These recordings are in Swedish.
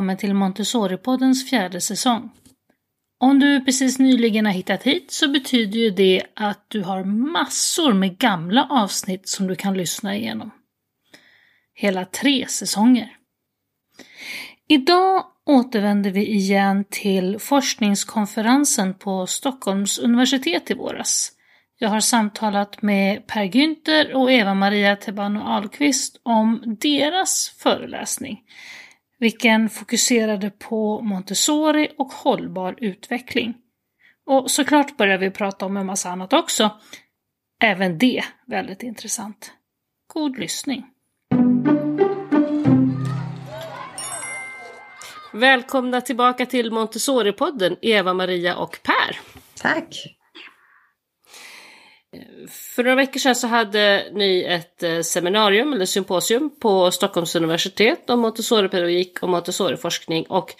välkommen till Montessori-poddens fjärde säsong. Om du precis nyligen har hittat hit så betyder ju det att du har massor med gamla avsnitt som du kan lyssna igenom. Hela tre säsonger. Idag återvänder vi igen till forskningskonferensen på Stockholms universitet i våras. Jag har samtalat med Per Günther och Eva-Maria Tebano Ahlqvist om deras föreläsning, vilken fokuserade på Montessori och hållbar utveckling. Och såklart börjar vi prata om en massa annat också. Även det väldigt intressant. God lyssning! Välkomna tillbaka till Montessori-podden, Eva-Maria och Per. Tack! För några veckor sedan så hade ni ett eh, seminarium eller symposium på Stockholms universitet om Montessori-pedagogik och Montessori-forskning och,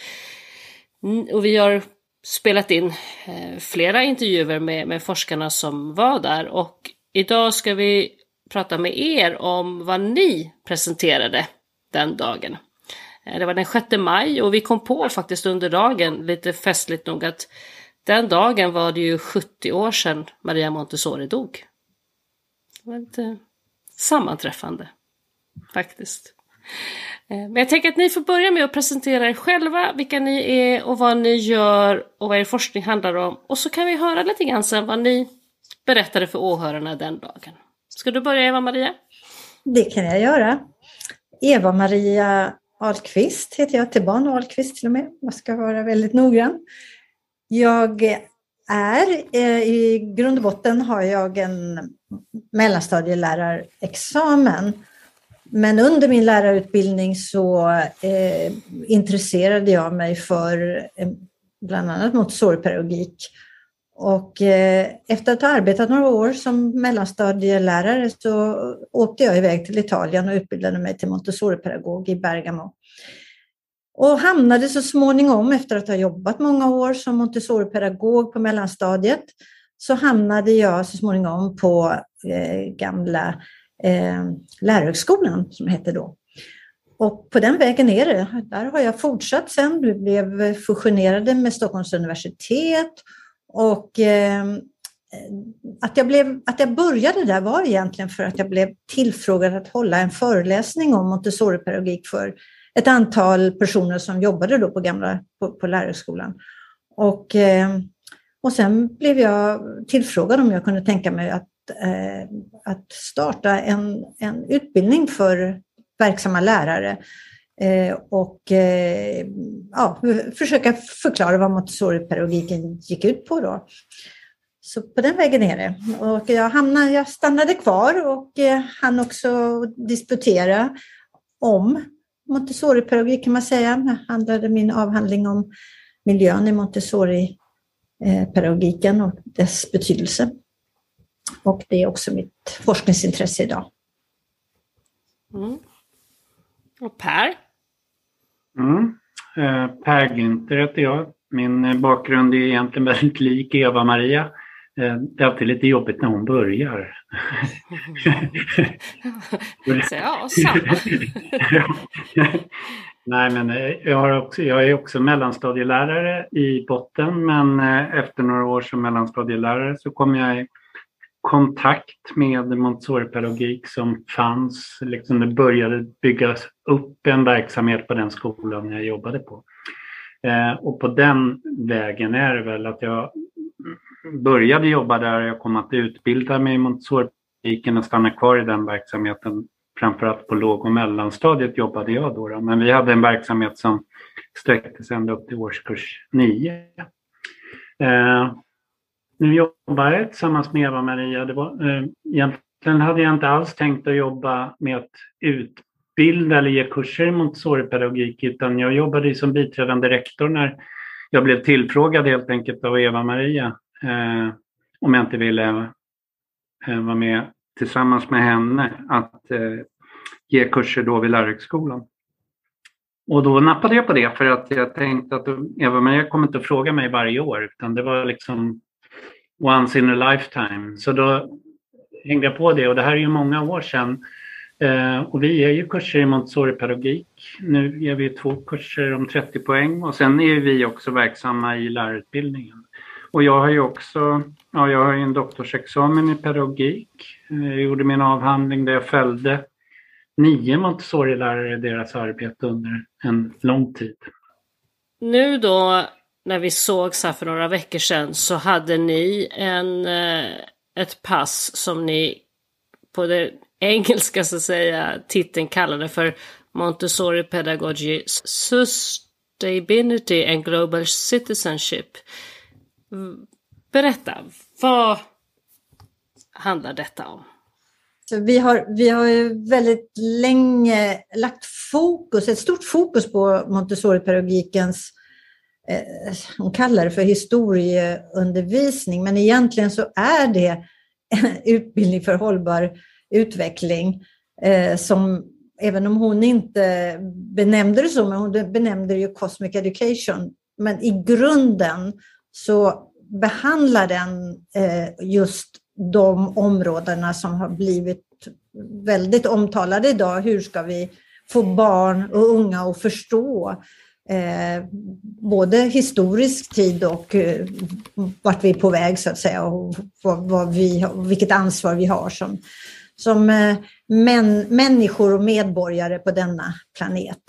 och vi har spelat in eh, flera intervjuer med, med forskarna som var där och idag ska vi prata med er om vad ni presenterade den dagen. Eh, det var den 6 maj och vi kom på faktiskt under dagen, lite festligt nog, att den dagen var det ju 70 år sedan Maria Montessori dog. Det var lite sammanträffande faktiskt. Eh, men jag tänker att ni får börja med att presentera er själva, vilka ni är och vad ni gör och vad er forskning handlar om. Och så kan vi höra lite grann sen vad ni berättade för åhörarna den dagen. Ska du börja Eva-Maria? Det kan jag göra. Eva-Maria Ahlqvist heter jag, till barn Ahlqvist till och med. Jag ska vara väldigt noggrann. Jag är, eh, i grund och botten har jag en mellanstadielärarexamen. Men under min lärarutbildning så eh, intresserade jag mig för eh, bland annat montessoripedagogik. Och eh, efter att ha arbetat några år som mellanstadielärare så åkte jag iväg till Italien och utbildade mig till montessoripedagog i Bergamo. Och hamnade så småningom, efter att ha jobbat många år som Montessori-pedagog på mellanstadiet, så hamnade jag så småningom på eh, gamla eh, lärarhögskolan, som det hette då. Och på den vägen är det. Där har jag fortsatt sen. Vi blev fusionerade med Stockholms universitet. Och eh, att, jag blev, att jag började där var egentligen för att jag blev tillfrågad att hålla en föreläsning om Montessori-pedagogik för ett antal personer som jobbade då på gamla på, på lärarhögskolan. Och, eh, och sen blev jag tillfrågad om jag kunde tänka mig att, eh, att starta en, en utbildning för verksamma lärare eh, och ja, försöka förklara vad Montessori-pedagogiken gick ut på då. Så på den vägen är det. Och jag, hamnade, jag stannade kvar och hann också disputera om Montessori-pedagogik kan man säga. Det handlade min avhandling om miljön i Montessori-pedagogiken och dess betydelse. Och det är också mitt forskningsintresse idag. Mm. Och Per? Mm. Eh, per Günther heter jag. Min bakgrund är egentligen väldigt lik Eva-Maria. Eh, det är alltid lite jobbigt när hon börjar. ja, samma. Nej, men eh, jag, har också, jag är också mellanstadielärare i botten, men eh, efter några år som mellanstadielärare så kom jag i kontakt med Montessori-pedagogik som fanns, liksom det började byggas upp en verksamhet på den skolan jag jobbade på. och på den vägen är det väl att jag började jobba där, jag kom att utbilda mig i Montessoripedagogiken och stanna kvar i den verksamheten. Framförallt på låg och mellanstadiet jobbade jag då, då. men vi hade en verksamhet som sträckte sig ända upp till årskurs 9. Eh, nu jobbar jag tillsammans med Eva-Maria. eh, egentligen hade jag inte alls tänkt att jobba med att utbilda eller ge kurser i Montessori-pedagogik utan jag jobbade som biträdande rektor när jag blev tillfrågad helt enkelt av Eva-Maria eh, om jag inte ville eh, vara med tillsammans med henne att eh, ge kurser då vid lärarhögskolan. Och då nappade jag på det för att jag tänkte att Eva-Maria kommer inte att fråga mig varje år utan det var liksom once in a lifetime. Så då hängde jag på det och det här är ju många år sedan. Eh, och vi är ju kurser i Montessori-pedagogik. Nu ger vi två kurser om 30 poäng och sen är vi också verksamma i lärarutbildningen. Och jag har ju också, ja jag har ju en doktorsexamen i pedagogik. Eh, jag gjorde min avhandling där jag följde nio Montessori-lärare i deras arbete under en lång tid. Nu då när vi sågs här för några veckor sedan så hade ni en, eh, ett pass som ni på det engelska så att säga titeln kallade för Montessori Pedagogy Sustainability and Global Citizenship. Berätta, vad handlar detta om? Vi, har, vi har ju väldigt länge lagt fokus, ett stort fokus på Montessori-pedagogikens, eh, hon kallar det för historieundervisning, men egentligen så är det utbildning för hållbar utveckling eh, som, även om hon inte benämnde det så, men hon benämnde det ju Cosmic Education. Men i grunden så behandlar den eh, just de områdena som har blivit väldigt omtalade idag. Hur ska vi få barn och unga att förstå eh, både historisk tid och eh, vart vi är på väg så att säga och vad, vad vi, vilket ansvar vi har som, som eh, män, människor och medborgare på denna planet.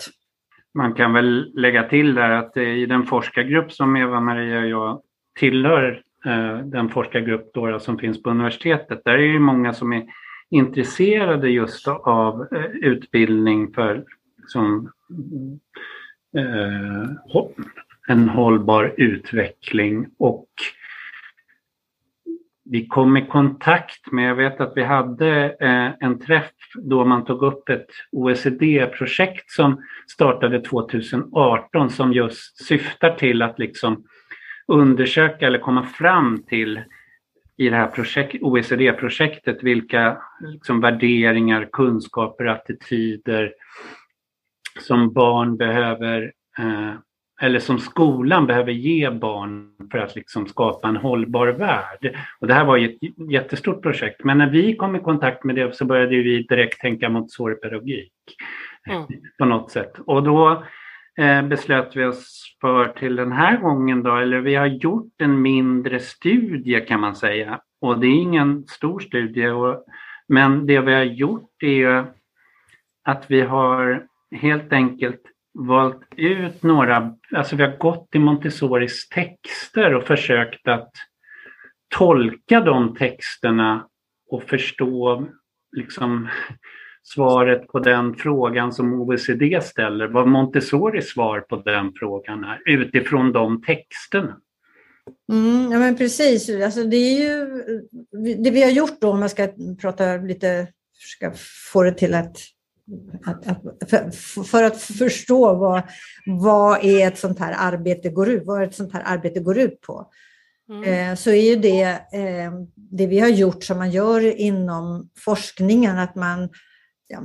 Man kan väl lägga till där att i den forskargrupp som Eva-Maria och jag tillhör eh, den forskargrupp då, som finns på universitetet. Där är det många som är intresserade just av eh, utbildning för liksom, en hållbar utveckling och vi kom i kontakt med, jag vet att vi hade eh, en träff då man tog upp ett OECD-projekt som startade 2018 som just syftar till att liksom undersöka eller komma fram till i det här projekt, OECD-projektet vilka liksom, värderingar, kunskaper, attityder som barn behöver eh, eller som skolan behöver ge barn för att liksom skapa en hållbar värld. Och det här var ett jättestort projekt, men när vi kom i kontakt med det så började vi direkt tänka mot pedagogik mm. på något sätt. Och då Eh, beslöt vi oss för till den här gången då, eller vi har gjort en mindre studie kan man säga. Och det är ingen stor studie, och, men det vi har gjort är att vi har helt enkelt valt ut några, alltså vi har gått i Montessoris texter och försökt att tolka de texterna och förstå liksom svaret på den frågan som OECD ställer, vad Montessoris svar på den frågan är utifrån de texterna. Mm, ja men precis, alltså det är ju det vi har gjort då om man ska prata lite, Försöka få det till att, att, att för, för, att förstå vad, vad är ett sånt här arbete går ut, vad ett sånt här arbete går ut på. Mm. Eh, så är ju det eh, det vi har gjort som man gör inom forskningen, att man ja,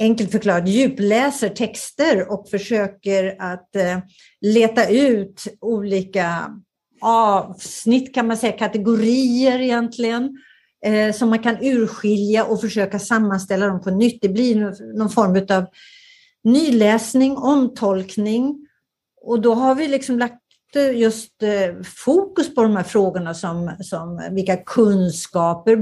enkelt förklarat djupläser texter och försöker att eh, leta ut olika avsnitt kan man säga, kategorier egentligen, eh, som man kan urskilja och försöka sammanställa dem på nytt. Det blir någon form av nyläsning, omtolkning och då har vi liksom lagt eh, just eh, fokus på de här frågorna som, som vilka kunskaper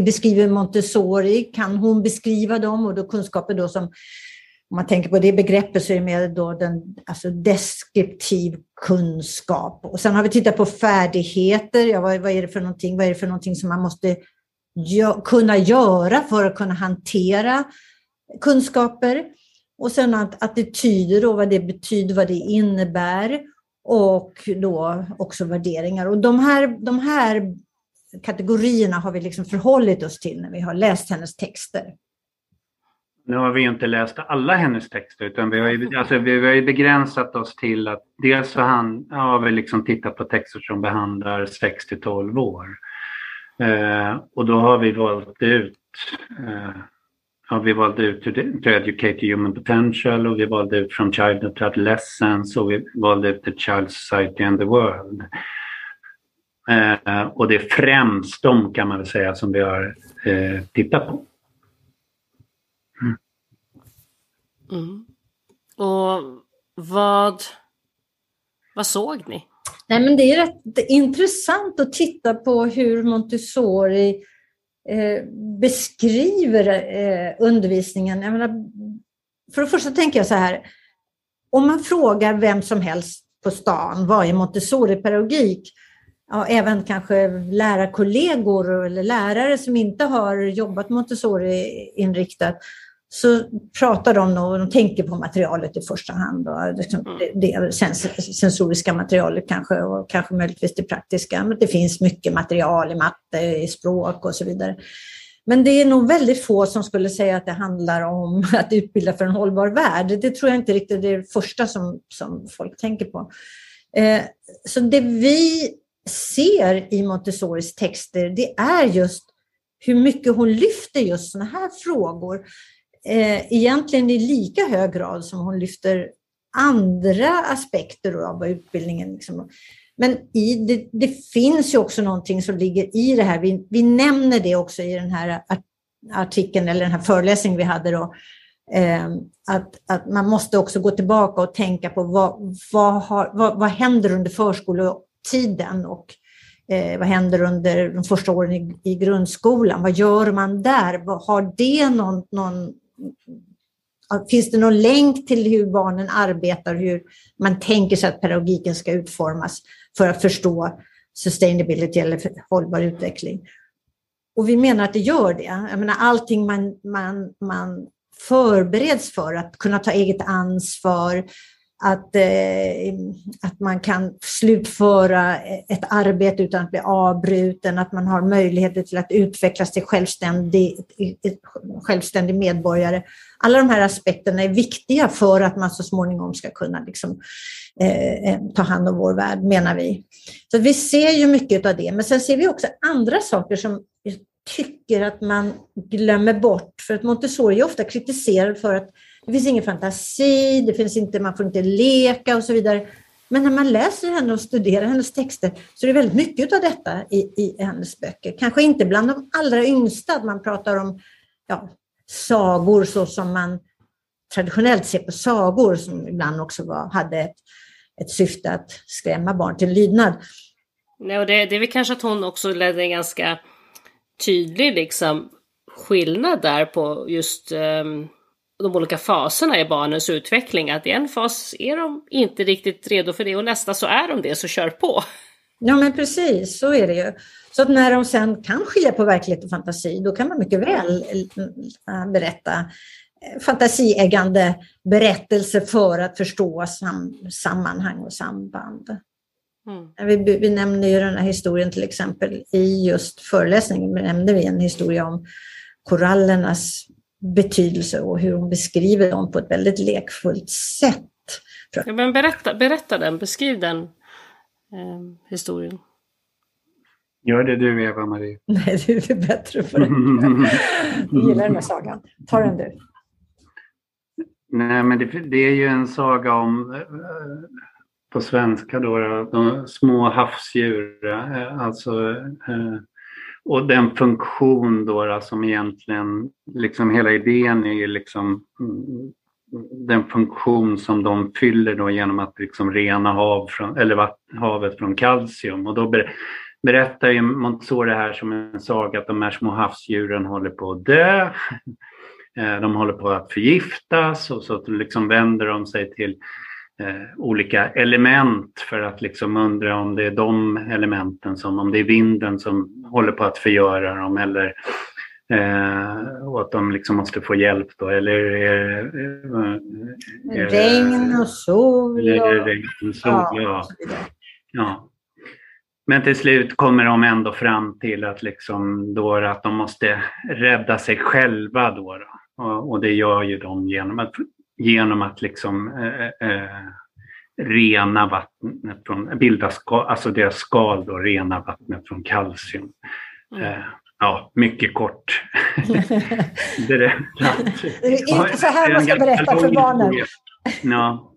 beskriver Montessori, kan hon beskriva dem? Och då kunskaper då som, om man tänker på det begreppet så är det mer då den, alltså deskriptiv kunskap. Och sen har vi tittat på färdigheter, ja, vad, vad är det för någonting? Vad är det för någonting som man måste gö kunna göra för att kunna hantera kunskaper? Och sen att attityder och vad det betyder, vad det innebär och då också värderingar. Och de här, de här kategorierna har vi liksom förhållit oss till när vi har läst hennes texter. Nu har vi inte läst alla hennes texter utan vi har ju, alltså, vi har ju begränsat oss till att dels så han, ja, har vi liksom tittat på texter som behandlar 6 till 12 år. Eh, och då har vi valt ut eh, Ja, vi valde ut to, to educate human potential och vi valde ut from childhood to adolescence och vi valde ut the child society and the world. Eh, och det är främst de kan man väl säga som vi har eh, tittat på. Mm. Och vad, vad såg ni? Nej, men det är rätt intressant att titta på hur Montessori eh, beskriver eh, undervisningen. Jag menar, för det första tänker jag så här, om man frågar vem som helst på stan, vad är Montessori-pedagogik? Ja, även kanske lärarkollegor eller lärare som inte har jobbat Montessori-inriktat, så pratar de och de tänker på materialet i första hand. Och liksom mm. det, det sensoriska materialet kanske och kanske möjligtvis det praktiska. Men det finns mycket material i matte, i språk och så vidare. Men det är nog väldigt få som skulle säga att det handlar om att utbilda för en hållbar värld. Det tror jag inte riktigt är det första som, som folk tänker på. Eh, så det vi ser i Montessoris texter, det är just hur mycket hon lyfter just sådana här frågor. Eh, egentligen i lika hög grad som hon lyfter andra aspekter av utbildningen. Liksom. Men i, det, det, finns ju också någonting som ligger i det här. Vi, vi nämner det också i den här artikeln eller den här föreläsningen vi hade då. Eh, att, att man måste också gå tillbaka och tänka på vad, vad, har, vad, vad händer under förskoletiden och eh, vad händer under de första åren i, i, grundskolan? Vad gör man där? Har det någon, någon Finns det någon länk till hur barnen arbetar, hur man tänker sig att pedagogiken ska utformas för att förstå sustainability eller hållbar utveckling? Och vi menar att det gör det. Jag menar, allting man, man, man förbereds för, att kunna ta eget ansvar, att, eh, att man kan slutföra ett arbete utan att bli avbruten, att man har möjligheter till att utvecklas till självständig, självständig medborgare. Alla de här aspekterna är viktiga för att man så småningom ska kunna liksom, eh, eh ta hand om vår värld, menar vi. Så vi ser ju mycket av det, men sen ser vi också andra saker som jag tycker att man glömmer bort. För att Montessori är ofta kritiserad för att det finns ingen fantasi, det finns inte, man får inte leka och så vidare. Men när man läser henne och studerar hennes texter så är det väldigt mycket av detta i, i hennes böcker. Kanske inte bland de allra yngsta, att man pratar om ja, sagor så som man traditionellt ser på sagor som ibland också var, hade ett, ett syfte att skrämma barn till lydnad. Nej, och det, det är väl kanske att hon också ledde en ganska tydlig liksom, skillnad där på just um de olika faserna i barnens utveckling. Att i en fas är de inte riktigt redo för det och nästa så är de det, så kör på. Ja men precis, så är det ju. Så att när de sen kan skilja på verklighet och fantasi, då kan man mycket väl äh, berätta äh, fantasieggande berättelser för att förstå sam sammanhang och samband. Mm. Vi, vi nämner ju den här historien till exempel i just föreläsningen, nämnde vi en historia om korallernas betydelse och hur hon beskriver dem på ett väldigt lekfullt sätt. Ja, men berätta, berätta den, beskriv den eh, historien. Gör det du Eva-Marie. Nej, du är bättre på det. Jag gillar den här sagan. Ta den du. Nej, men det, det, är ju en saga om, eh, på svenska då, de små havsdjur. Eh, alltså eh, och den funktion då som egentligen, liksom hela idén är ju liksom mm, den funktion som de fyller då genom att liksom rena hav från, eller havet från kalcium. Och då ber, berättar ju Montessori det här som en saga att de här små havsdjuren håller på att dö. Eh, de håller på att förgiftas och så liksom vänder de sig till eh, olika element för att liksom undra om det är de elementen som, om det är vinden som håller på att förgöra dem eller eh, och att de liksom måste få hjälp då eller är, är, är regn och sol. Eller regn och sol, ja. ja. ja. Men till slut kommer de ändå fram till att, liksom då, att de måste rädda sig själva. Då, då. Och, och, det gör ju de genom att genom att liksom eh, eh, rena vattnet från, bilda skal, alltså deras skal då, rena vattnet från kalcium. Mm. Eh, ja, mycket kort. Det är inte så här man ska berätta för barnen. Ja.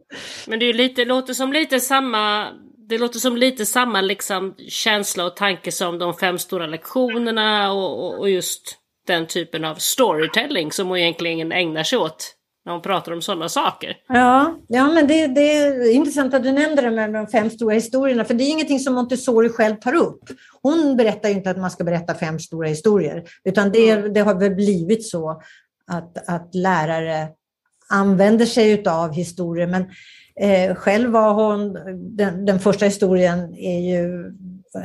Men det, är lite, låter som lite samma det låter som lite samma liksom känsla och tanke som de fem stora lektionerna och, och, och just den typen av storytelling som hon egentligen ägnar sig åt när hon pratar om sådana saker. Ja, ja men det, det är intressant att du nämnde det med de fem stora historierna, för det är ingenting som Montessori själv tar upp. Hon berättar inte att man ska berätta fem stora historier, utan det, mm. det har väl blivit så att, att lärare använder sig av historier. Men eh, själv var hon, den, den, första historien är ju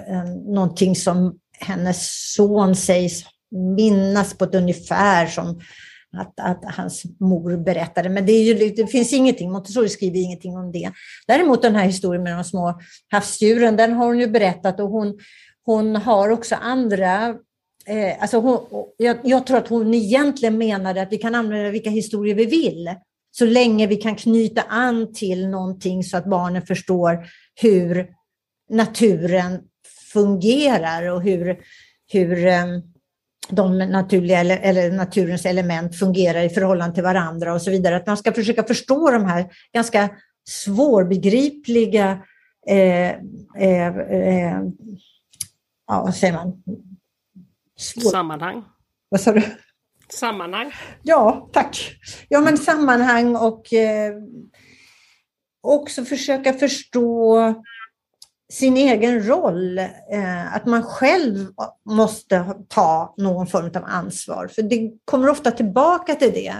en, någonting som hennes son sägs minnas på ett ungefär som att, att hans mor berättade. Men det, är ju, det finns ingenting, Montessori skriver ingenting om det. Däremot den här historien med de små havsdjuren, den har hon ju berättat och hon, hon har också andra eh, alltså hon, jag, jag, tror att hon egentligen menade att vi kan använda vilka historier vi vill, så länge vi kan knyta an till någonting så att barnen förstår hur naturen fungerar och hur, hur eh, de naturliga eller naturens element fungerar i förhållande till varandra och så vidare. Att man ska försöka förstå de här ganska svårbegripliga eh, eh, eh, ja, vad säger man? Svår... Sammanhang. Vad sa du? Sammanhang. Ja, tack. Ja, men sammanhang och eh, också försöka förstå sin egen roll, eh, att man själv måste ta någon form av ansvar. För det kommer ofta tillbaka till det.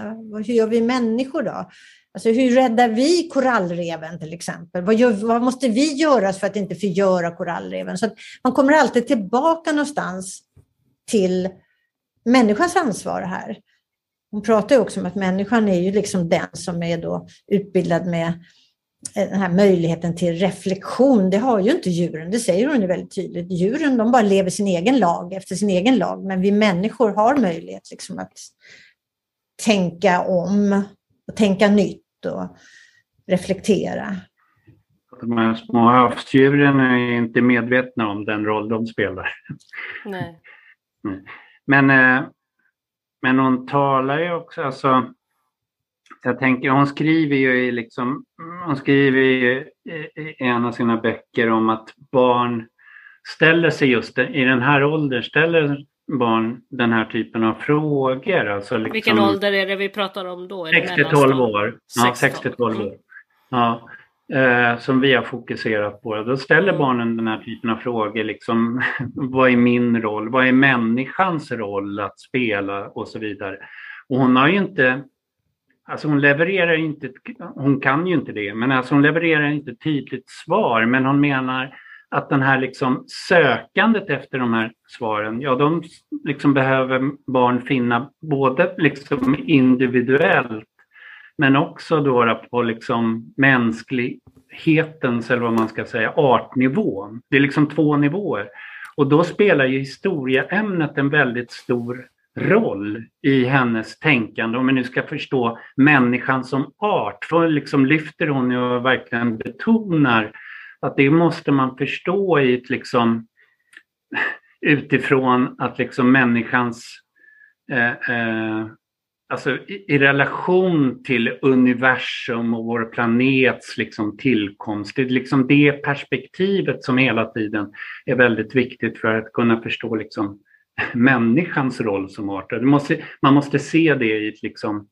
Hur gör vi människor då? Alltså hur räddar vi korallreven till exempel? Vad, gör, vad måste vi göra för att inte förgöra korallreven? Så man kommer alltid tillbaka någonstans till människans ansvar här. Hon pratar också om att människan är ju liksom den som är då utbildad med den här möjligheten till reflektion, det har ju inte djuren, det säger hon ju väldigt tydligt. Djuren de bara lever sin egen lag, efter sin egen lag, men vi människor har möjlighet liksom att tänka om, och tänka nytt och reflektera. De här små havsdjuren är inte medvetna om den roll de spelar. Nej. Men, eh, men hon talar ju också, alltså jag tänker, hon skriver ju i, liksom, hon skriver i, i en av sina böcker om att barn ställer sig just i den här åldern, ställer barn den här typen av frågor. Alltså liksom, Vilken ålder är det vi pratar om då? 6-12 år. Ja, 6-12 år. Ja, eh, som vi har fokuserat på. Då ställer barnen den här typen av frågor. Liksom, vad är min roll? Vad är människans roll att spela och så vidare. Och hon har ju inte Alltså hon levererar inte, hon kan ju inte det, men alltså hon levererar inte ett tydligt svar. Men hon menar att den här liksom sökandet efter de här svaren, ja de liksom behöver barn finna både liksom individuellt men också då på liksom mänsklighetens, eller vad man ska säga, artnivån. Det är liksom två nivåer. Och då spelar ju historieämnet en väldigt stor roll i hennes tänkande, om vi nu ska förstå människan som art. För liksom lyfter hon ju och verkligen betonar att det måste man förstå i ett liksom utifrån att liksom människans eh, eh, alltså i, i, relation till universum och vår planets liksom tillkomst. Det är liksom det perspektivet som hela tiden är väldigt viktigt för att kunna förstå liksom människans roll som art. Måste, man måste se det i ett liksom,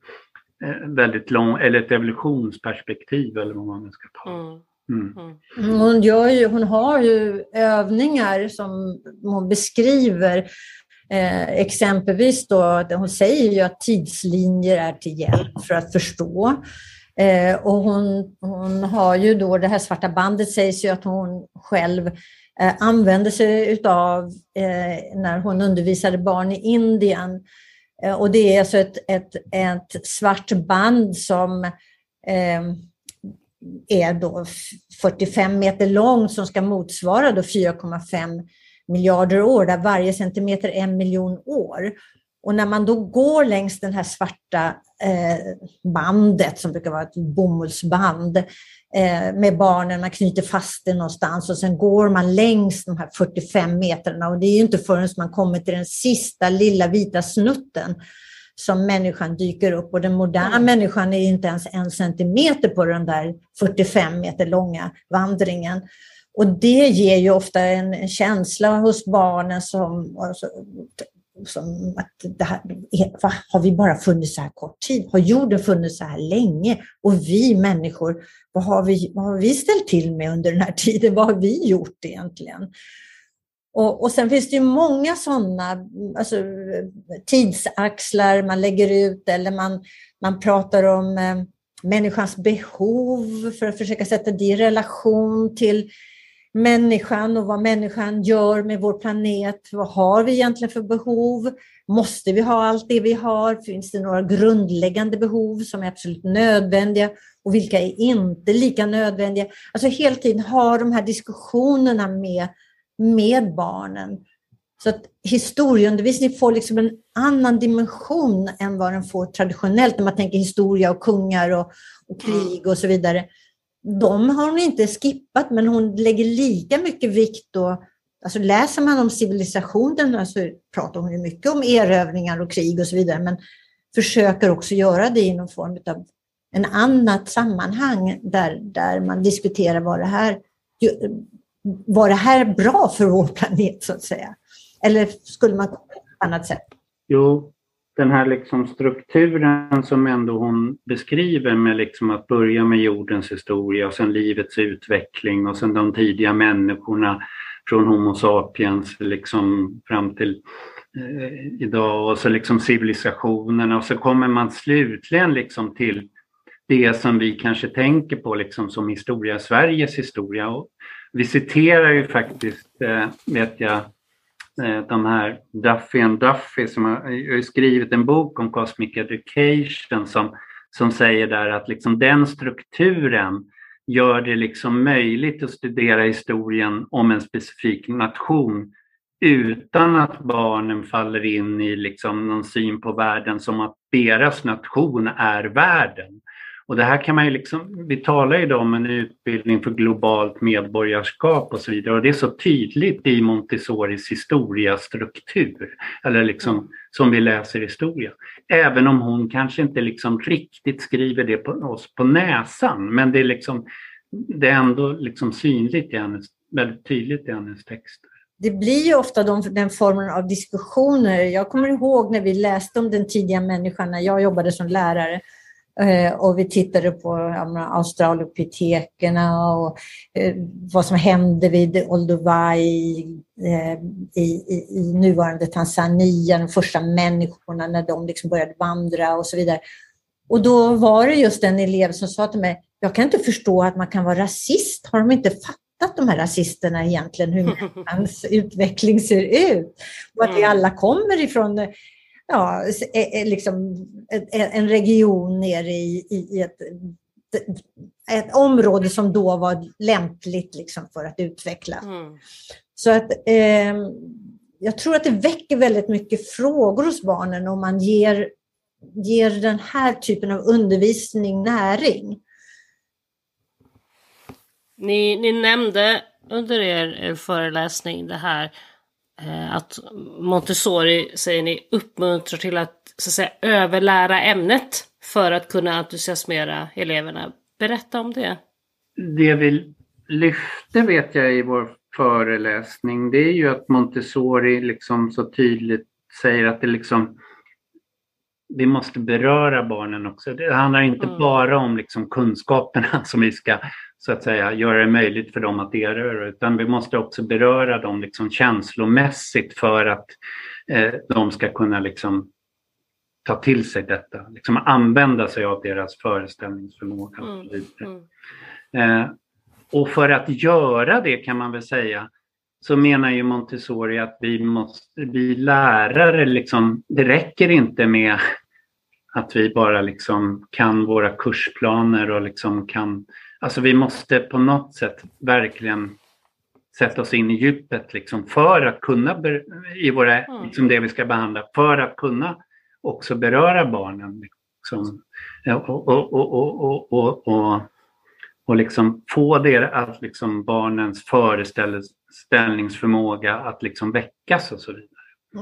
eh, väldigt lång, eller ett evolutionsperspektiv eller vad man ska ta. Mm. Mm. mm. Hon, gör ju, hon har ju övningar som hon beskriver. Eh, exempelvis då, hon säger ju att tidslinjer är till hjälp för att förstå. Eh, och hon, hon har ju då det här svarta bandet sägs ju att hon själv eh, Eh, använde sig utav eh, när hon undervisade barn i Indien. Eh, och det är alltså ett, ett, ett svart band som ehm, är då 45 meter långt som ska motsvara 4,5 miljarder år, där varje centimeter är en miljon år. Och när man då går längs den här svarta bandet, som brukar vara ett bomullsband, eh, med barnen, man knyter fast det någonstans och sen går man längs de här 45 metrarna och det är inte förrän man kommer till den sista lilla vita snutten som människan dyker upp och den moderna mm. människan är inte ens en centimeter på den där 45 meter långa vandringen. Och det ger ju ofta en känsla hos barnen som som att det här, va, har vi bara funnits så här kort tid? Har jorden funnits så här länge? Och vi människor, vad har vi, vad har vi ställt till med under den här tiden? Vad har vi gjort egentligen? Och, och sen finns det ju många sådana alltså, tidsaxlar man lägger ut eller man, man pratar om eh, människans behov för att försöka sätta det i relation till människan och vad människan gör med vår planet. Vad har vi egentligen för behov? Måste vi ha allt det vi har? Finns det några grundläggande behov som är absolut nödvändiga och vilka är inte lika nödvändiga? Alltså hela tiden ha de här diskussionerna med, med barnen. Så att historieundervisning får liksom en annan dimension än vad den får traditionellt när man tänker historia och kungar och, och krig och så vidare de har hon inte skippat, men hon lägger lika mycket vikt då Alltså läser man om civilisationen så pratar hon ju mycket om erövringar och krig och så vidare, men försöker också göra det i någon form av en annat sammanhang där, där man diskuterar vad det här var det här bra för vår planet så att säga? Eller skulle man på ett annat sätt? Jo, den här liksom strukturen som ändå hon beskriver med liksom att börja med jordens historia och sen livets utveckling och sen de tidiga människorna från Homo sapiens liksom fram till eh, idag och så liksom civilisationerna och så kommer man slutligen liksom till det som vi kanske tänker på liksom som historia, Sveriges historia. Och vi citerar ju faktiskt, eh, vet jag, Eh, de här Duffy and Duffy som har skrivit en bok om Cosmic Education som, som säger där att liksom den strukturen gör det liksom möjligt att studera historien om en specifik nation utan att barnen faller in i liksom någon syn på världen som att deras nation är världen. Och det här kan man ju liksom, vi talar ju om en utbildning för globalt medborgarskap och så vidare och det är så tydligt i Montessoris historiastruktur, eller liksom mm. som vi läser historia. Även om hon kanske inte liksom riktigt skriver det på oss på näsan, men det är liksom, det är ändå liksom synligt i hennes, väldigt tydligt i hennes texter. Det blir ju ofta de, den formen av diskussioner. Jag kommer ihåg när vi läste om den tidiga människan när jag jobbade som lärare och vi tittade på australopitekerna och eh, vad som hände vid Olduvai eh, i, i, i, nuvarande Tanzania, de första människorna när de liksom började vandra och så vidare. Och då var det just en elev som sa till mig, jag kan inte förstå att man kan vara rasist. Har de inte fattat de här rasisterna egentligen hur människans utveckling ser ut? Och att vi mm. alla kommer ifrån ja, liksom en region nere i, i ett, ett område som då var lämpligt liksom för att utveckla. Mm. Så att eh, jag tror att det väcker väldigt mycket frågor hos barnen om man ger, ger den här typen av undervisning näring. Ni, ni nämnde under er föreläsning det här Eh, att Montessori, säger ni, uppmuntrar till att, så att säga, överlära ämnet för att kunna entusiasmera eleverna. Berätta om det. Det vi lyfte vet jag i vår föreläsning, det är ju att Montessori liksom så tydligt säger att det liksom vi måste beröra barnen också. Det handlar inte mm. bara om liksom kunskaperna som vi ska så att säga göra det möjligt för dem att erövra utan vi måste också beröra dem liksom känslomässigt för att eh, de ska kunna liksom ta till sig detta, liksom använda sig av deras föreställningsförmåga. Och, mm. mm. Eh, och för att göra det kan man väl säga så menar ju Montessori att vi måste, vi lärare liksom, det räcker inte med att vi bara liksom kan våra kursplaner och liksom kan Alltså vi måste på något sätt verkligen sätta oss in i djupet liksom för att kunna, i våra, mm. liksom det vi ska behandla, för att kunna också beröra barnen. Liksom, och, och, och, och, och, och, liksom få det att liksom barnens föreställningsförmåga att liksom väckas och så vidare.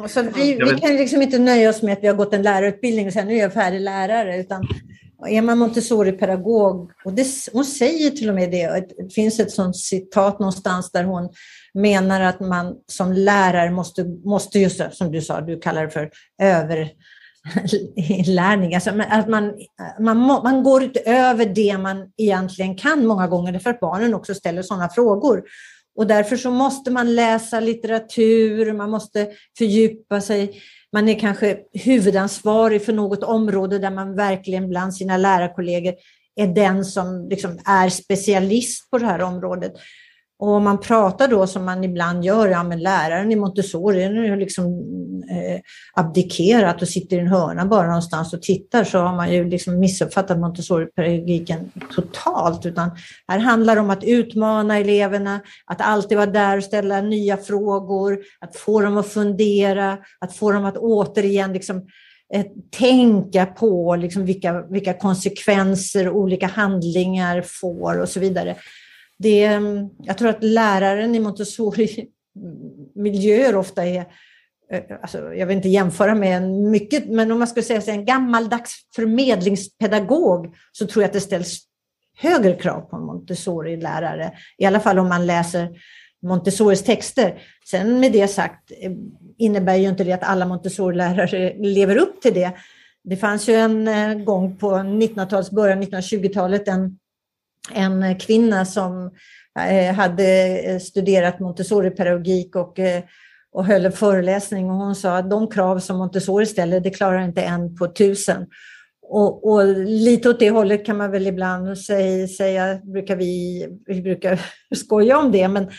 Så vi, vi kan liksom inte nöja oss med att vi har gått en lärarutbildning och sen nu är jag färdig lärare, utan är man Montessori-pedagog, och det, hon säger till och med det, det finns ett sånt citat någonstans där hon menar att man som lärare måste, måste just som du sa, du kallar det för överlärning, alltså att man, man, man går utöver det man egentligen kan många gånger, därför att barnen också ställer sådana frågor. Och därför så måste man läsa litteratur, man måste fördjupa sig man är kanske huvudansvarig för något område där man verkligen bland sina lärarkollegor är den som liksom är specialist på det här området. Och om man pratar då som man ibland gör, ja men läraren i Montessori har liksom eh, abdikerat och sitter i en hörna bara någonstans och tittar så har man ju liksom missuppfattat Montessori-pedagogiken totalt. Utan här handlar det om att utmana eleverna, att alltid vara där och ställa nya frågor, att få dem att fundera, att få dem att återigen liksom, eh, tänka på liksom vilka, vilka konsekvenser olika handlingar får och så vidare det, mm, jag tror att läraren i Montessori-miljöer ofta är eh, Alltså, jag vill inte jämföra med en mycket, men om man skulle säga en gammaldags förmedlingspedagog så tror jag att det ställs högre krav på en Montessori-lärare. I alla fall om man läser Montessoris texter. Sen med det sagt eh, innebär ju inte det att alla Montessori-lärare lever upp till det. Det fanns ju en eh, gång på 1900-talets början, 1920-talet, en en kvinna som eh, hade eh, studerat Montessori-pedagogik och, eh, och höll en föreläsning och hon sa att de krav som Montessori ställer, det klarar inte en på tusen. Och, och, lite åt det hållet kan man väl ibland säga, säga brukar vi, vi brukar skoja om det, men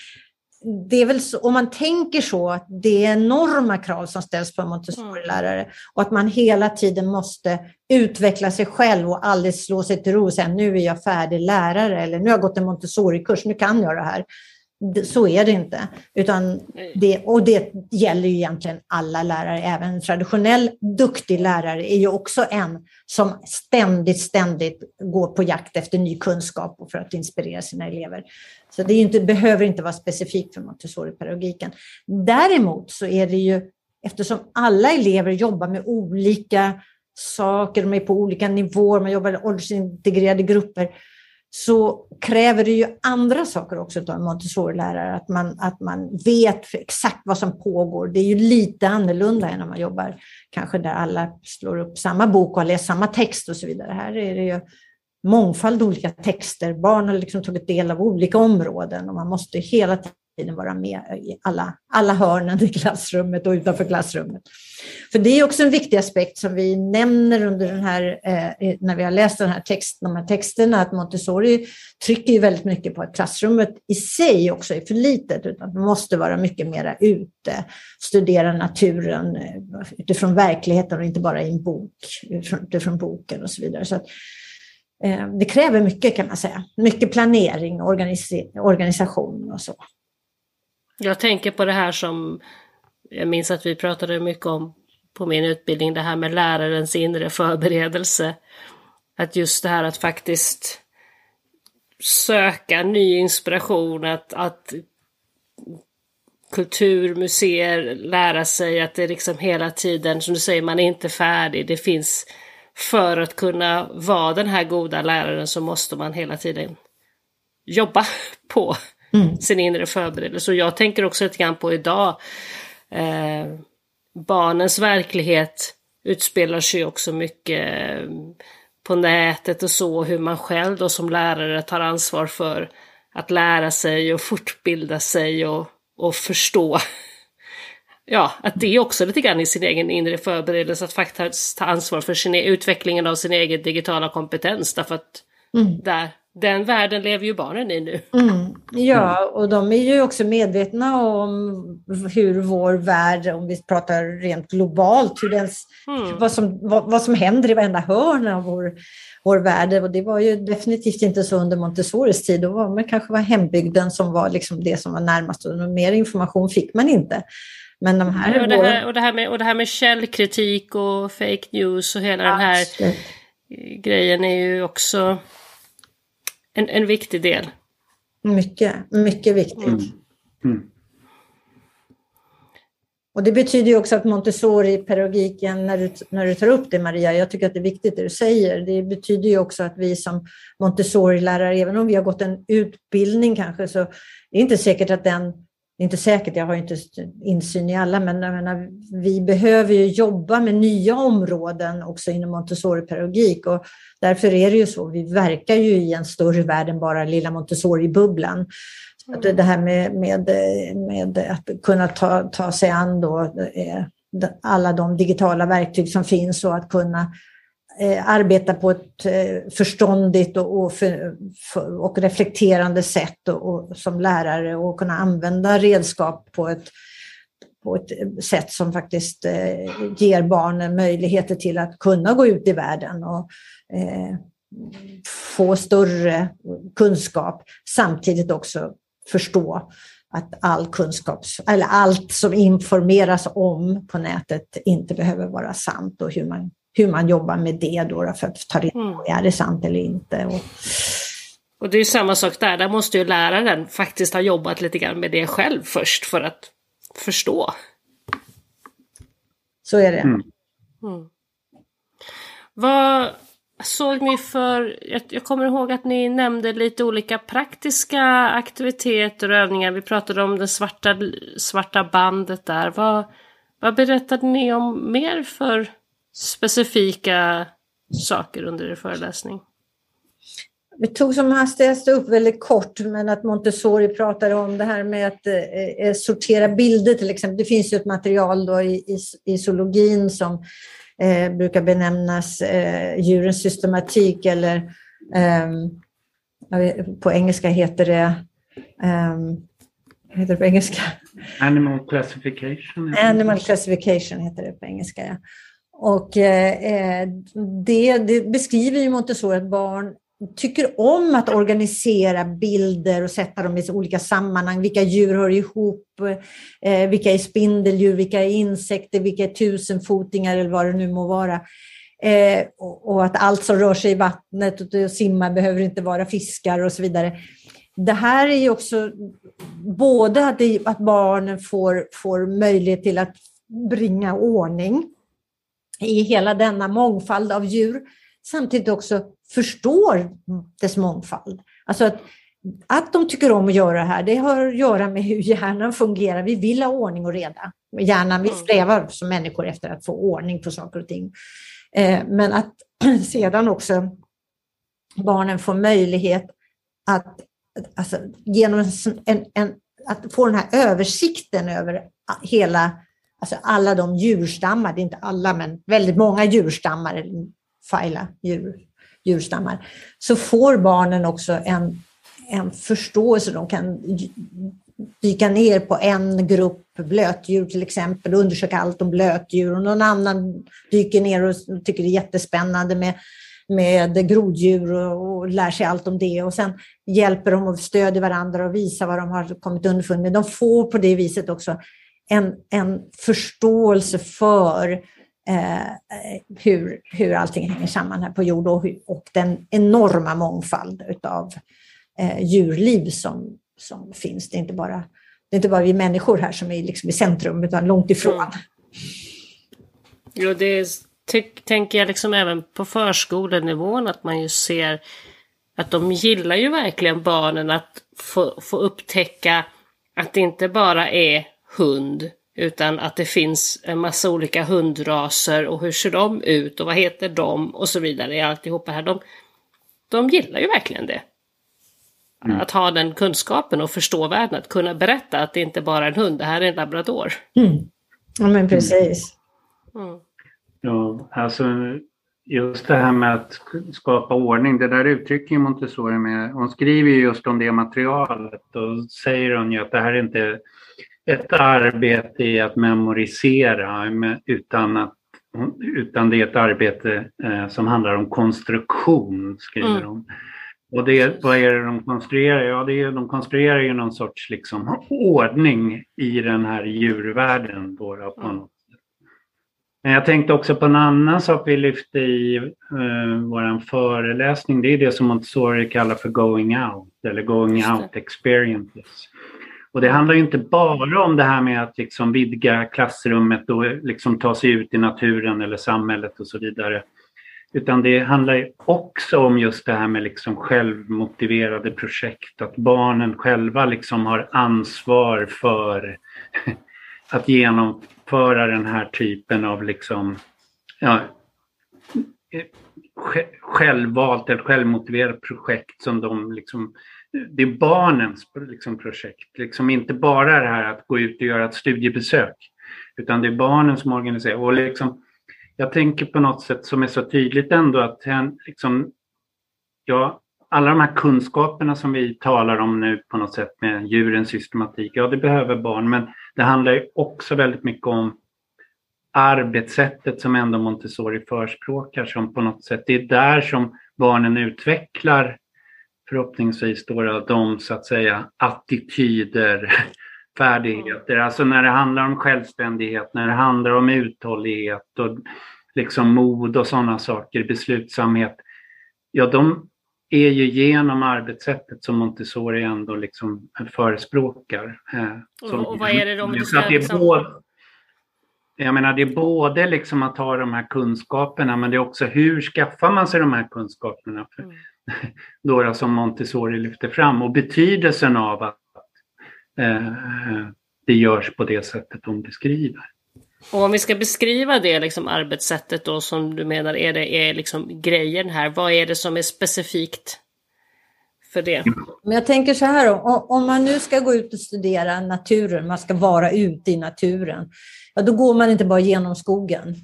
det är väl så, om man tänker så att det är enorma krav som ställs på en Montessori-lärare och att man hela tiden måste utveckla sig själv och aldrig slå sig till ro och säga nu är jag färdig lärare eller nu har jag gått en Montessori-kurs, nu kan jag det här så är det inte. Utan det, och det gäller ju egentligen alla lärare. Även en traditionell duktig lärare är ju också en som ständigt, ständigt går på jakt efter ny kunskap och för att inspirera sina elever. Så det inte, behöver inte vara specifikt för Montessori-pedagogiken. Däremot så är det ju, eftersom alla elever jobbar med olika saker, de är på olika nivåer, man jobbar i åldersintegrerade grupper, så kräver det ju andra saker också av en Montessori-lärare, att man, att man vet exakt vad som pågår. Det är ju lite annorlunda än när man jobbar kanske där alla slår upp samma bok och har läst samma text och så vidare. Här är det ju mångfald olika texter. Barn har liksom tagit del av olika områden och man måste hela tiden vara med i alla, alla hörnen i klassrummet och utanför klassrummet. För det är också en viktig aspekt som vi nämner under den här, eh, när vi har läst den här texten, de här texterna, att Montessori trycker ju väldigt mycket på att klassrummet i sig också är för litet, utan man måste vara mycket mera ute, studera naturen eh, utifrån verkligheten och inte bara i en bok, utifrån boken och så vidare. Så att, eh, det kräver mycket kan man säga, mycket planering och organisation och så. Jag tänker på det här som jag minns att vi pratade mycket om på min utbildning, det här med lärarens inre förberedelse. Att just det här att faktiskt söka ny inspiration, att, att kulturmuseer lära sig att det liksom hela tiden, som du säger, man är inte färdig. Det finns, för att kunna vara den här goda läraren så måste man hela tiden jobba på mm. sin inre förberedelse. Och jag tänker också lite grann på idag, eh, barnens verklighet utspelar sig också mycket eh, på nätet och så, hur man själv då som lärare tar ansvar för att lära sig och fortbilda sig och, och förstå. Ja, att det är också lite grann i sin egen inre förberedelse att faktiskt ta ansvar för sin, e-, utvecklingen av sin egen digitala kompetens. Därför att mm. där den världen lever ju barnen i nu. Mm, ja, och de är ju också medvetna om hur vår värld, om vi pratar rent globalt, hur den, mm. vad, som, vad, vad, som händer i varenda hörn av vår, vår värld. Och det var ju definitivt inte så under Montessoris tid. Då var man kanske var hembygden som var liksom det som var närmast och mer information fick man inte. Men de här, och, det här, och, det här med, och det här med källkritik och fake news och hela den här grejen är ju också en, en viktig del. Mycket, mycket viktigt. Mm. Mm. Och det betyder ju också att Montessori-pedagogiken, när du, när du tar upp det Maria, jag tycker att det är viktigt det du säger, det betyder ju också att vi som Montessori-lärare, även om vi har gått en utbildning kanske, så är det inte säkert att den inte säkert, jag har inte insyn i alla, men menar, vi behöver ju jobba med nya områden också inom Montessori-pedagogik och därför är det ju så, vi verkar ju i en större värld än bara lilla Montessori-bubblan. Att det här med, med, med att kunna ta, ta sig an då, eh, alla de digitala verktyg som finns och att kunna Eh, arbeta på ett eh, förståndigt och, och, för, för, och reflekterande sätt och, och, som lärare och kunna använda redskap på ett, på ett sätt som faktiskt eh, ger barnen möjligheter till att kunna gå ut i världen och eh, få större kunskap, samtidigt också förstå att all kunskap, eller allt som informeras om på nätet inte behöver vara sant och hur man, hur man jobbar med det då för att ta reda på, mm. är det sant eller inte? Och, och det är samma sak där, där måste ju läraren faktiskt ha jobbat lite grann med det själv först för att förstå. Så är det. Mm. Mm. Vad, såg ni för, jag, jag, kommer ihåg att ni nämnde lite olika praktiska aktiviteter och övningar. Vi pratade om det svarta, svarta bandet där. Vad, vad berättade ni om mer för specifika saker under er föreläsning? Vi tog som hastigast upp väldigt kort, men att Montessori pratade om det här med att eh, eh sortera bilder till exempel. Det finns ju ett material då i, i, i zoologin som eh, brukar benämnas eh, djurens systematik eller eh, på engelska heter det um, heter det på engelska? Animal classification. Animal classification heter det på engelska. Ja. Och eh, eh, det, det, beskriver ju Montessori att barn tycker om att organisera bilder och sätta dem i olika sammanhang. Vilka djur hör ihop? Eh, vilka är spindeldjur? Vilka är insekter? Vilka är tusenfotingar eller vad det nu må vara? Eh, och, och, att allt som rör sig i vattnet och simmar behöver inte vara fiskar och så vidare. Det här är ju också både att, det, att barnen får, får möjlighet till att bringa ordning i hela denna mångfald av djur, samtidigt också förstår dess mångfald. Alltså att, att de tycker om att göra det här, det har att göra med hur hjärnan fungerar. Vi vill ha ordning och reda. Hjärnan, vi mm. strävar som människor efter att få ordning på saker och ting. Eh, men att sedan också barnen får möjlighet att alltså, genom en, en, att få den här översikten över hela, alltså alla de djurstammar, det är inte alla men väldigt många djurstammar, fila djur, djurstammar, så får barnen också en, en förståelse. De kan dyka ner på en grupp blötdjur till exempel och undersöka allt om blötdjur och någon annan dyker ner och tycker det är jättespännande med, med groddjur och, och lär sig allt om det och sen hjälper de och stödjer varandra och visar vad de har kommit underfund med. De får på det viset också en, en förståelse för eh, hur, hur allting hänger samman här på jord och, och den enorma mångfald av eh, djurliv som, som finns. Det är, inte bara, det är inte bara vi människor här som är liksom i centrum, utan långt ifrån. Mm. Jo, det tänker jag liksom även på förskolenivån, att man ju ser att de gillar ju verkligen barnen att få, få upptäcka att det inte bara är hund utan att det finns en massa olika hundraser och hur ser de ut och vad heter de och så vidare i alltihopa här. De, de gillar ju verkligen det. Mm. Att ha den kunskapen och förstå världen, att kunna berätta att det inte bara är en hund, det här är en labrador. Mm. Ja men precis. Mm. Ja, alltså just det här med att skapa ordning, det där uttrycker Montessori med, hon skriver just om det materialet och säger hon ju att det här är inte ett arbete i att memorisera utan, att, utan det är ett arbete eh, som handlar om konstruktion, skriver mm. hon. Och det, vad är det de konstruerar? Ja, det är, de konstruerar ju någon sorts liksom, ordning i den här djurvärlden. Då, på mm. något. Men jag tänkte också på en annan sak vi lyfte i eh, vår föreläsning. Det är det som Montessori kallar för going out eller going out experiences. Och det handlar inte bara om det här med att liksom vidga klassrummet och liksom ta sig ut i naturen eller samhället och så vidare. Utan det handlar också om just det här med liksom självmotiverade projekt, att barnen själva liksom har ansvar för att genomföra den här typen av liksom, ja, självvalt eller självmotiverat projekt som de liksom, det är barnens liksom projekt, liksom inte bara det här att gå ut och göra ett studiebesök, utan det är barnen som organiserar. Och liksom, jag tänker på något sätt som är så tydligt ändå att liksom, ja, alla de här kunskaperna som vi talar om nu på något sätt med djurens systematik, ja det behöver barn, men det handlar ju också väldigt mycket om arbetssättet som ändå Montessori förespråkar som på något sätt, det är där som barnen utvecklar förhoppningsvis då de så att säga attityder, färdigheter, alltså när det handlar om självständighet, när det handlar om uthållighet och liksom mod och sådana saker, beslutsamhet. Ja, de är ju genom arbetssättet som Montessori ändå liksom förespråkar. Eh, och, och vad är det då? Så att det är både, jag menar, det är både liksom att ha de här kunskaperna, men det är också hur skaffar man sig de här kunskaperna? För, mm. Då som Montessori lyfter fram och betydelsen av att eh, det görs på det sättet hon beskriver. Och om vi ska beskriva det liksom arbetssättet då som du menar är det är liksom grejen här, vad är det som är specifikt för det? Men jag tänker så här då, om man nu ska gå ut och studera naturen, man ska vara ute i naturen, ja, då går man inte bara genom skogen,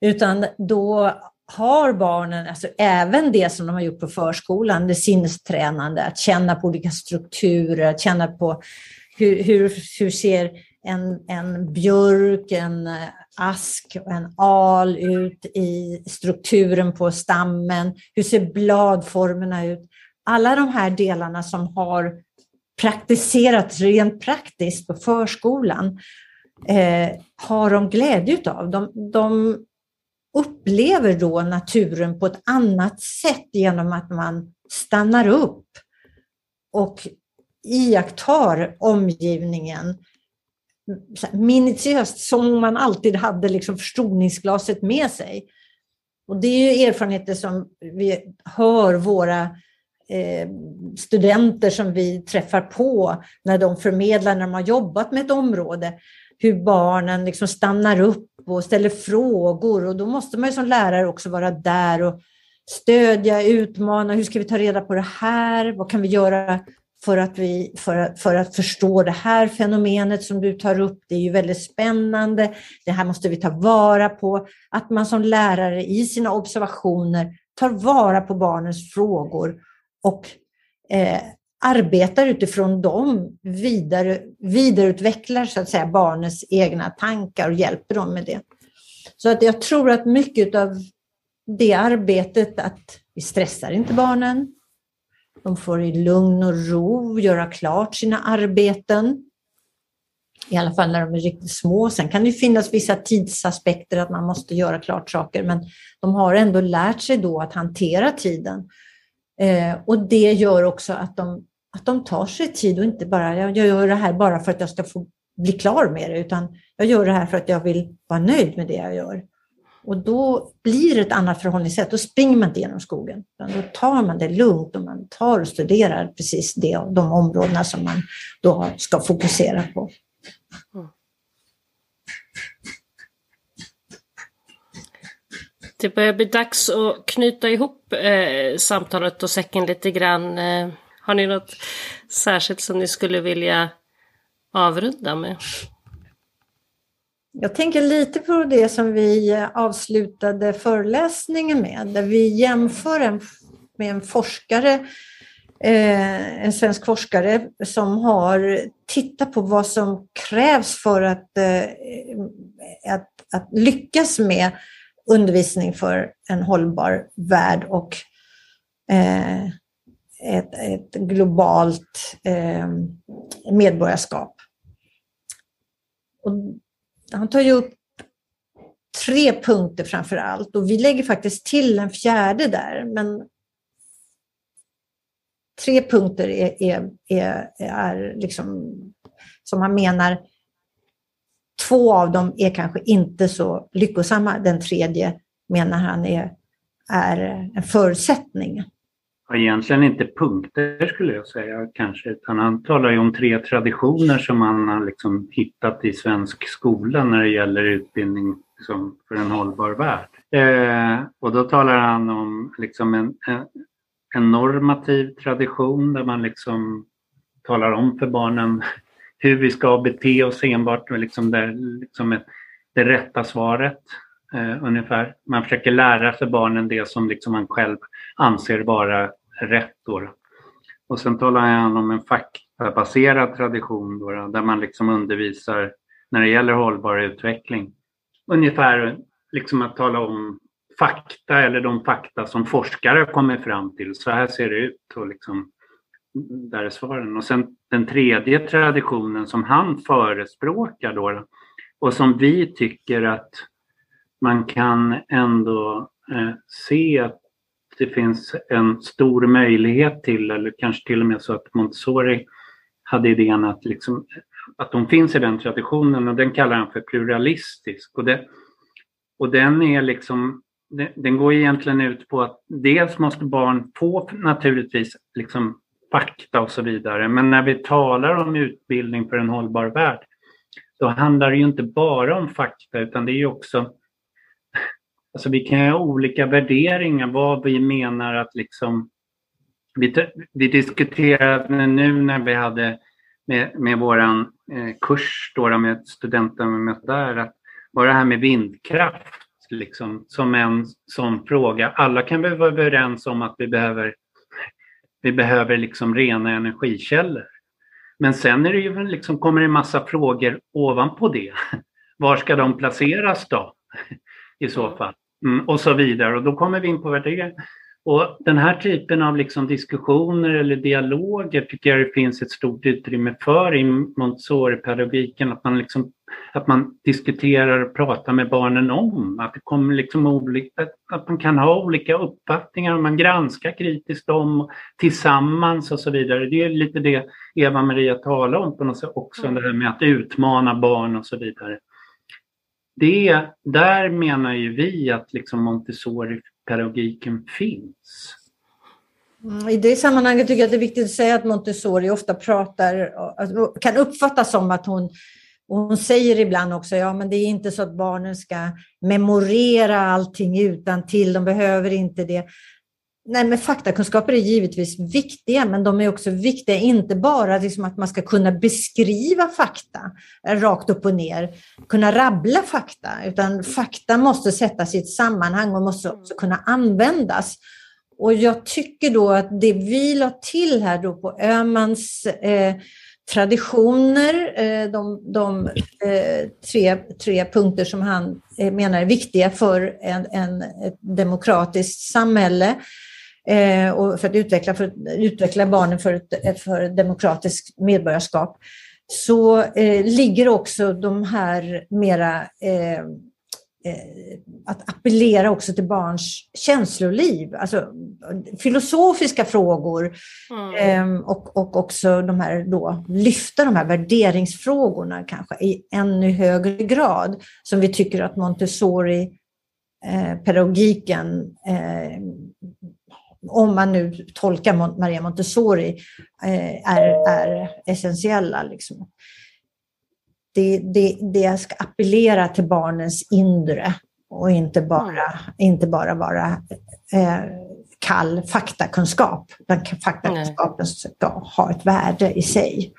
utan då har barnen, alltså även det som de har gjort på förskolan, det sinnestränande, att känna på olika strukturer, att känna på hur, hur, hur ser en, en björk, en ask och en al ut i strukturen på stammen? Hur ser bladformerna ut? Alla de här delarna som har praktiserats rent praktiskt på förskolan eh, har de glädje av. De, de upplever då naturen på ett annat sätt genom att man stannar upp och iakttar omgivningen minutiöst som man alltid hade liksom förstoringsglaset med sig. Och det är ju erfarenheter som vi hör våra eh, studenter som vi träffar på när de förmedlar när de har jobbat med ett område hur barnen liksom stannar upp och ställer frågor och då måste man ju som lärare också vara där och stödja, utmana, hur ska vi ta reda på det här, vad kan vi göra för att, vi, för, att, för att förstå det här fenomenet som du tar upp. Det är ju väldigt spännande. Det här måste vi ta vara på. Att man som lärare i sina observationer tar vara på barnens frågor och eh, arbetar utifrån dem, vidare, vidareutvecklar så att säga barnens egna tankar och hjälper dem med det. Så att jag tror att mycket av det arbetet, att vi stressar inte barnen, de får i lugn och ro göra klart sina arbeten. I alla fall när de är riktigt små. Sen kan det finnas vissa tidsaspekter att man måste göra klart saker, men de har ändå lärt sig då att hantera tiden. Eh, och det gör också att de, att de tar sig tid och inte bara, jag gör det här bara för att jag ska få bli klar med det, utan jag gör det här för att jag vill vara nöjd med det jag gör. Och då blir det ett annat förhållningssätt. Då springer man inte genom skogen. Utan då tar man det lugnt och man tar och studerar precis det, de områdena som man då ska fokusera på. Det börjar bli dags att knyta ihop eh, samtalet och säcken lite grann. Eh, har ni något särskilt som ni skulle vilja avrunda med? Jag tänker lite på det som vi avslutade föreläsningen med, där vi jämför en, med en forskare, eh, en svensk forskare som har tittat på vad som krävs för att, eh, att, att lyckas med undervisning för en hållbar värld och eh, ett, ett, globalt eh, medborgarskap. Och han tar ju upp tre punkter framför allt och vi lägger faktiskt till en fjärde där. Men tre punkter är, är, är, är liksom som han menar, två av dem är kanske inte så lyckosamma. Den tredje menar han är, är en förutsättning. Egentligen inte punkter skulle jag säga kanske, utan han talar ju om tre traditioner som man har liksom hittat i svensk skola när det gäller utbildning liksom, för en hållbar värld. Eh, och då talar han om liksom en, en, en, normativ tradition där man liksom talar om för barnen hur vi ska bete oss enbart med liksom det, liksom ett, det rätta svaret. Eh, ungefär. Man försöker lära för barnen det som liksom man själv anser vara rätt. Då. Och sen talar han om en faktabaserad tradition då, där man liksom undervisar när det gäller hållbar utveckling. Ungefär liksom att tala om fakta eller de fakta som forskare kommer fram till. Så här ser det ut och liksom, där är svaren. Och sen den tredje traditionen som han förespråkar då och som vi tycker att man kan ändå eh, se att det finns en stor möjlighet till, eller kanske till och med så att Montessori hade idén att, liksom, att de finns i den traditionen och den kallar han för pluralistisk. Och, det, och den är liksom den går egentligen ut på att dels måste barn få naturligtvis liksom fakta och så vidare, men när vi talar om utbildning för en hållbar värld, då handlar det ju inte bara om fakta utan det är ju också Alltså vi kan ha olika värderingar vad vi menar att liksom... Vi, vi diskuterade nu när vi hade med, med vår eh, kurs då med studenten där, att var det här med vindkraft liksom, som en sån fråga. Alla kan väl vara överens om att vi behöver, vi behöver liksom rena energikällor. Men sen är det ju liksom, kommer det en massa frågor ovanpå det. Var ska de placeras då? I så fall. Mm, och så vidare. Och då kommer vi in på värderingar. Och den här typen av liksom diskussioner eller dialoger tycker jag det finns ett stort utrymme för i Montessori-pedagogiken. Att man, liksom, att man diskuterar och pratar med barnen om. Att, det kommer liksom olika, att man kan ha olika uppfattningar och man granskar kritiskt om tillsammans och så vidare. Det är lite det Eva-Maria talar om på något sätt också, mm. det här med att utmana barn och så vidare. Det, där menar ju vi att liksom Montessori pedagogiken finns. Mm, I det sammanhanget tycker jag att det är viktigt att säga att Montessori ofta pratar, alltså, kan uppfattas som att hon hon säger ibland också, ja men det är inte så att barnen ska memorera allting utan till, de behöver inte det. Nej, men faktakunskaper är givetvis viktiga, men de är också viktiga, inte bara liksom att man ska kunna beskriva fakta rakt upp och ner, kunna rabbla fakta, utan fakta måste sättas i ett sammanhang och måste också kunna användas. Och jag tycker då att det vi la till här då på Ömans eh, traditioner, eh, de, de eh, tre, tre punkter som han eh, menar är viktiga för en, en, ett demokratiskt samhälle, eh, och för att utveckla, för utveckla barnen för ett, för ett demokratiskt medborgarskap, så eh, ligger också de här mera eh, eh, att appellera också till barns känsloliv, alltså filosofiska frågor. Mm. eh, och, och också de här då, lyfta de här värderingsfrågorna kanske i ännu högre grad som vi tycker att Montessori eh, pedagogiken eh, om man nu tolkar Maria Montessori, eh, är, är essentiella. Liksom. Det, det, det ska appellera till barnens inre och inte bara, inte bara vara eh, kall faktakunskap. Den faktakunskapen ska ha ett värde i sig,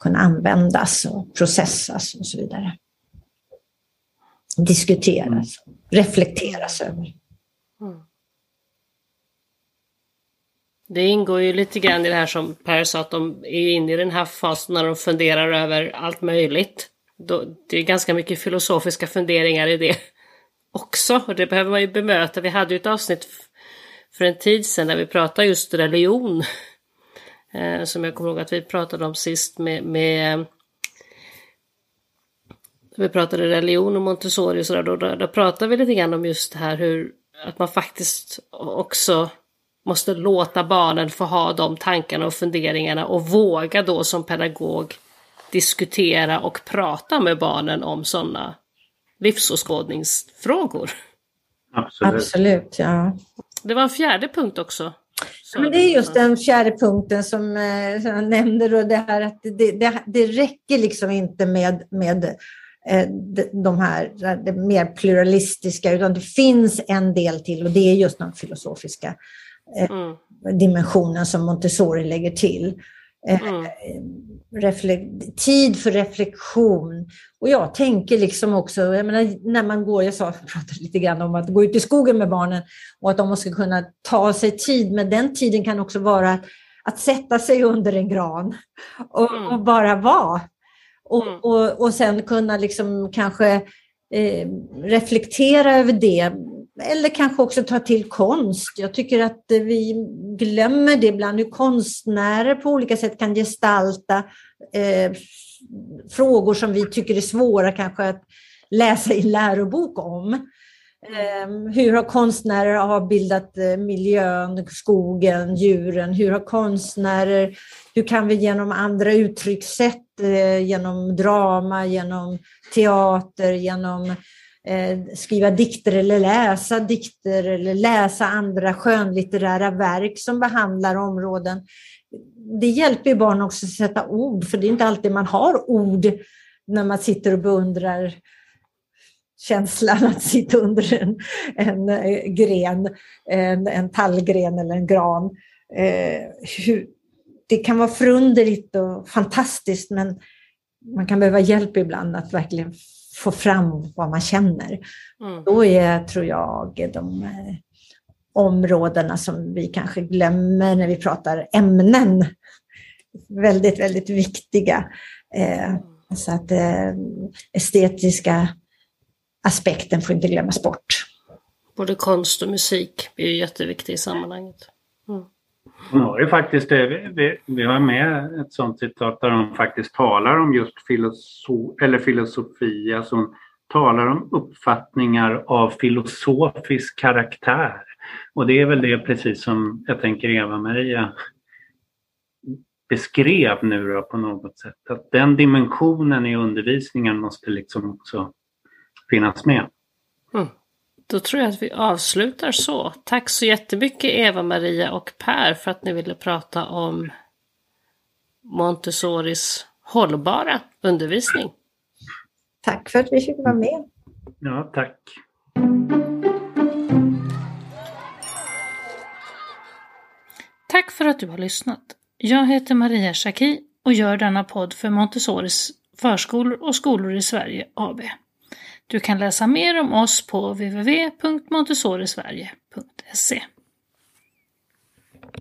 kunna användas och processas och så vidare. Diskuteras, mm. reflekteras över. Mm. Det ingår ju lite grann i det här som Per sa att de är inne i den här fasen när de funderar över allt möjligt. Det är ganska mycket filosofiska funderingar i det också och det behöver man ju bemöta. Vi hade ju ett avsnitt för en tid sedan där vi pratade just religion. Eh, som jag kommer ihåg att vi pratade om sist med, med eh, vi pratade religion och Montessori och sådär, då, då, då pratade vi lite grann om just det här hur att man faktiskt också måste låta barnen få ha de tankarna och funderingarna och våga då som pedagog diskutera och prata med barnen om sådana livsåskådningsfrågor. Absolut. Absolut, ja. Det var en fjärde punkt också. Men det är just den fjärde punkten som, eh, som jag nämnde, då, det här att det, det, det räcker liksom inte med, med eh, de här det mer pluralistiska, utan det finns en del till och det är just den filosofiska eh, mm. dimensionen som Montessori lägger till. Mm. tid för reflektion. Och jag tänker liksom också, jag menar, när man går, jag sa, pratade lite grann om att gå ut i skogen med barnen och att de måste kunna ta sig tid, men den tiden kan också vara att, att sätta sig under en gran och, mm. och bara vara. Och, mm. och, och sen kunna liksom kanske eh, reflektera över det eller kanske också ta till konst. Jag tycker att vi glömmer det ibland, hur konstnärer på olika sätt kan gestalta eh, frågor som vi tycker är svåra kanske att läsa i lärobok om. Eh, hur har konstnärer avbildat eh, miljön, skogen, djuren? Hur har konstnärer, hur kan vi genom andra uttryckssätt, eh, genom drama, genom teater, genom eh, Eh, skriva dikter eller läsa dikter eller läsa andra skönlitterära verk som behandlar områden. Det hjälper ju barn också att sätta ord, för det är inte alltid man har ord när man sitter och beundrar känslan att sitta under en, en eh, gren, en, en tallgren eller en gran. Eh, hur, det kan vara förunderligt och fantastiskt men man kan behöva hjälp ibland att verkligen få fram vad man känner. Mm. Då är, tror jag, de eh, områdena som vi kanske glömmer när vi pratar ämnen väldigt, väldigt viktiga. Eh, så att eh, estetiska aspekten får inte glömmas bort. Både konst och musik är ju jätteviktigt i sammanhanget. Mm. Hon har ju faktiskt, vi, vi har med ett sånt citat där hon faktiskt talar om just filoso, eller filosofi, alltså hon talar om uppfattningar av filosofisk karaktär. Och det är väl det precis som jag tänker Eva-Maria beskrev nu då på något sätt. Att den dimensionen i undervisningen måste liksom också finnas med. Då tror jag att vi avslutar så. Tack så jättemycket Eva-Maria och Per för att ni ville prata om Montessoris hållbara undervisning. Tack för att vi fick vara med. Ja, tack. Tack för att du har lyssnat. Jag heter Maria Schacki och gör denna podd för Montessoris förskolor och skolor i Sverige AB. Du kan läsa mer om oss på www.montessorisverige.se